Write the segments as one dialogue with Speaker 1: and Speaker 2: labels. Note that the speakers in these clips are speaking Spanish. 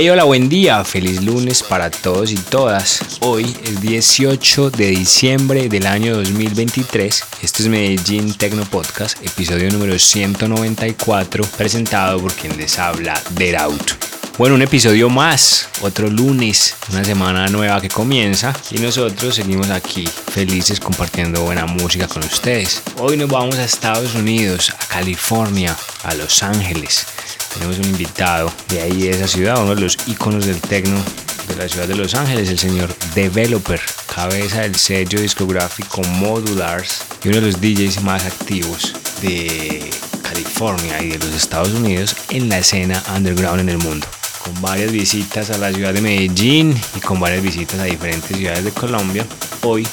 Speaker 1: Hey, hola, buen día, feliz lunes para todos y todas. Hoy es 18 de diciembre del año 2023. Este es Medellín Tecno Podcast, episodio número 194, presentado por quien les habla, Deraut. Bueno, un episodio más, otro lunes, una semana nueva que comienza y nosotros seguimos aquí felices compartiendo buena música con ustedes. Hoy nos vamos a Estados Unidos, a California, a Los Ángeles tenemos un invitado de ahí, de esa ciudad, uno de los íconos del tecno de la ciudad de Los Ángeles, el señor Developer, cabeza del sello discográfico Modulars y uno de los DJs más activos de California y de los Estados Unidos en la escena underground en el mundo. Con varias visitas a la ciudad de Medellín y con varias visitas a diferentes ciudades de Colombia, hoy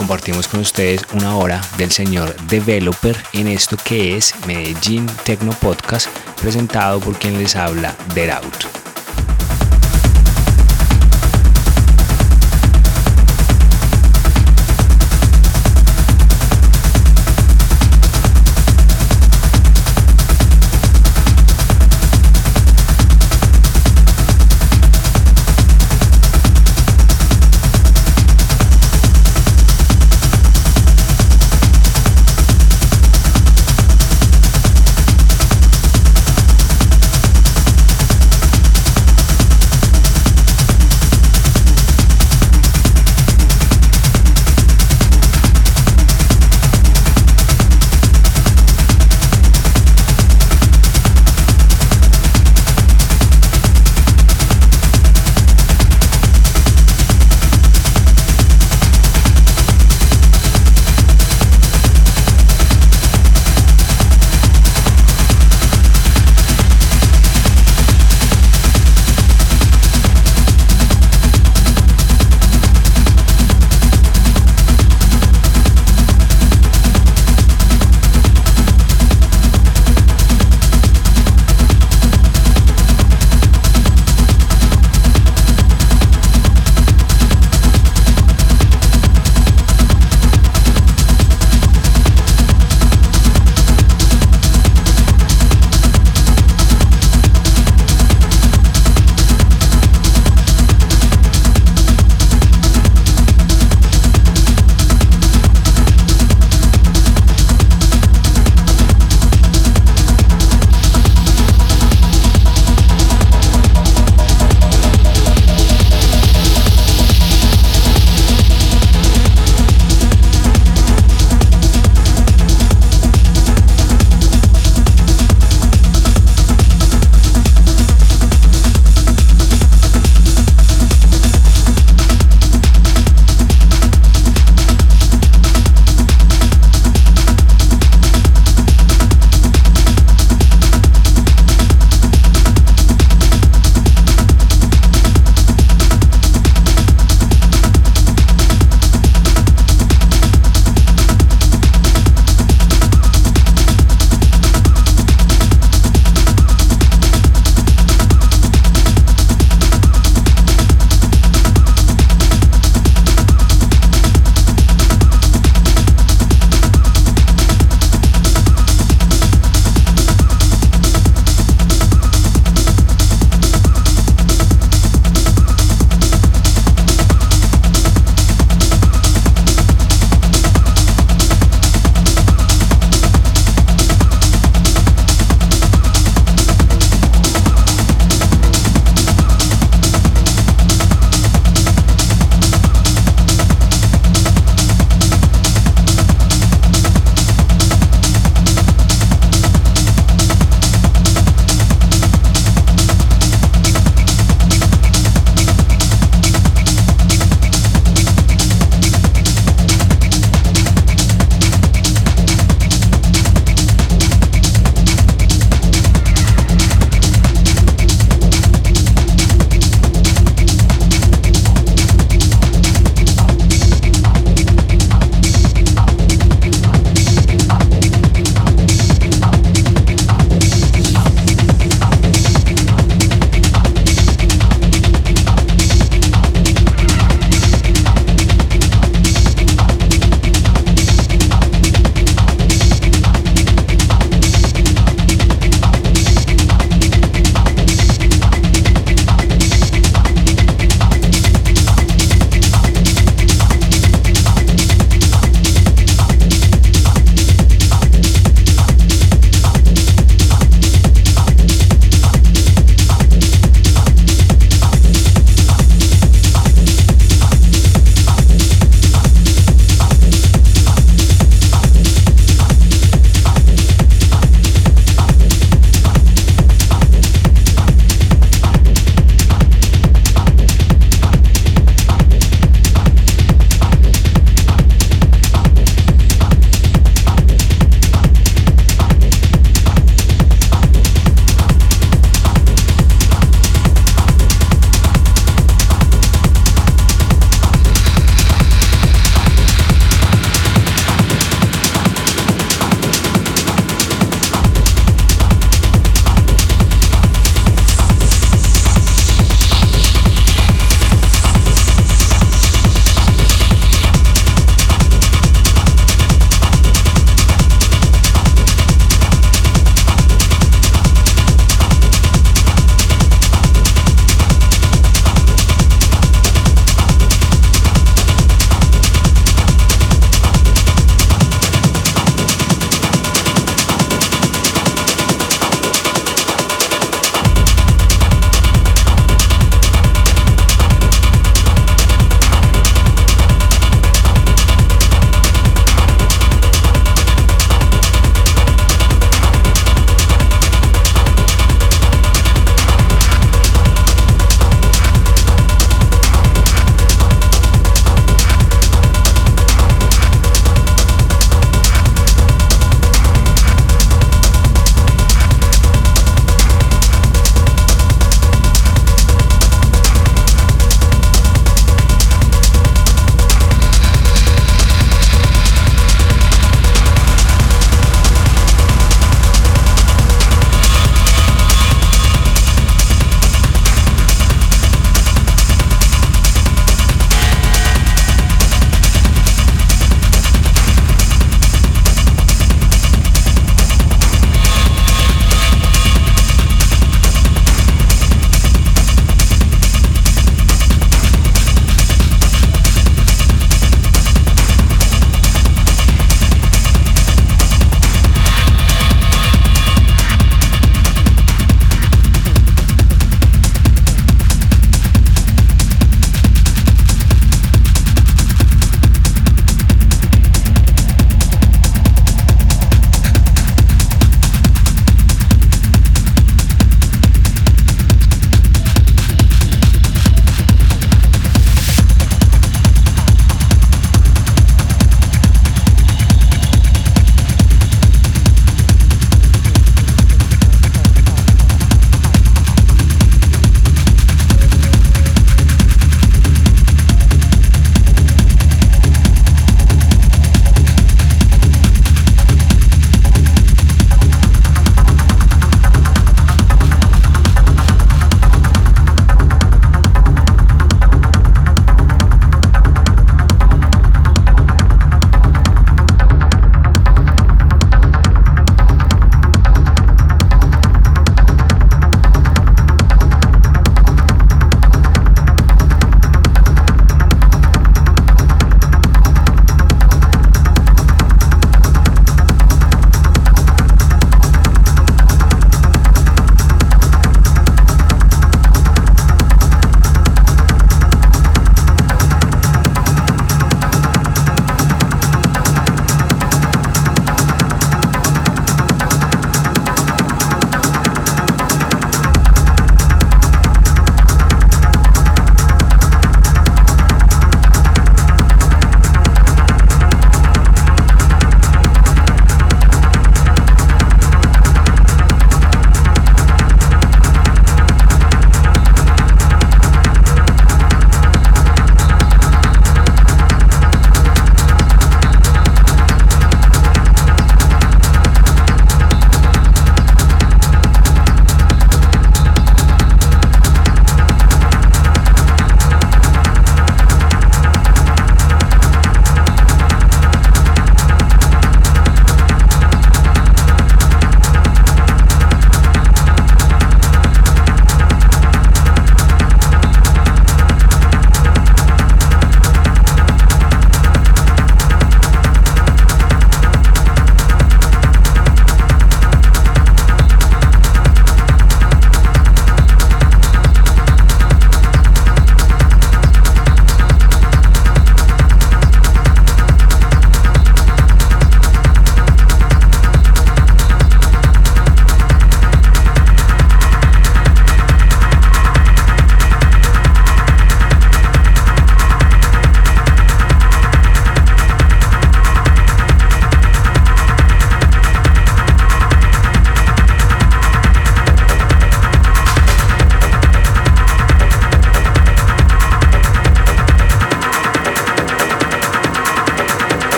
Speaker 1: compartimos con ustedes una hora del señor Developer en esto que es Medellín Tecno Podcast, presentado por quien les habla, Deraut.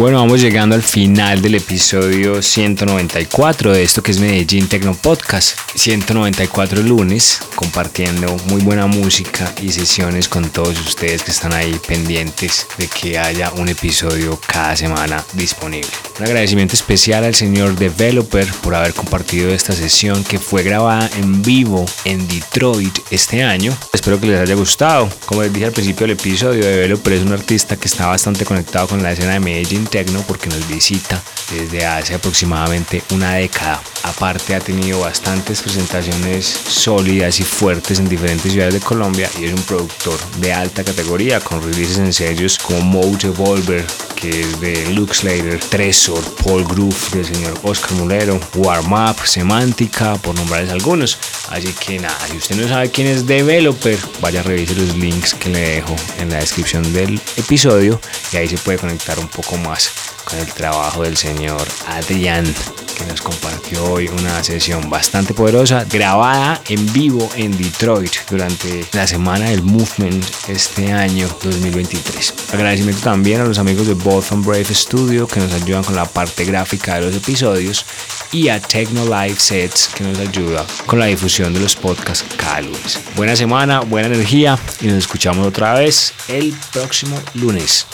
Speaker 1: Bueno, vamos llegando al final del episodio 194 de esto que es Medellín Tecno Podcast. 194 lunes, compartiendo muy buena música y sesiones con todos ustedes que están ahí pendientes de que haya un episodio cada semana disponible. Un agradecimiento especial al señor Developer por haber compartido esta sesión que fue grabada en vivo en Detroit este año. Espero que les haya gustado. Como les dije al principio del episodio, Developer es un artista que está bastante conectado con la escena de Medellín Tecno porque nos visita desde hace aproximadamente una década. Aparte ha tenido bastantes presentaciones sólidas y fuertes en diferentes ciudades de Colombia y es un productor de alta categoría con releases en sellos como Mode Evolver, que es de Luke Slater, Tresor, Paul Groove del señor Oscar Mulero, Warm Up, Semántica, por nombrarles algunos. Así que nada, si usted no sabe quién es Developer, vaya a revisar los links que le dejo en la descripción del episodio y ahí se puede conectar un poco más con el trabajo del señor Adrián que nos compartió hoy una sesión bastante poderosa grabada en vivo en Detroit durante la semana del Movement este año 2023. Agradecimiento también a los amigos de Botham Brave Studio que nos ayudan con la parte gráfica de los episodios y a Techno Live Sets que nos ayuda con la difusión de los podcasts cada lunes. Buena semana, buena energía y nos escuchamos otra vez el próximo lunes.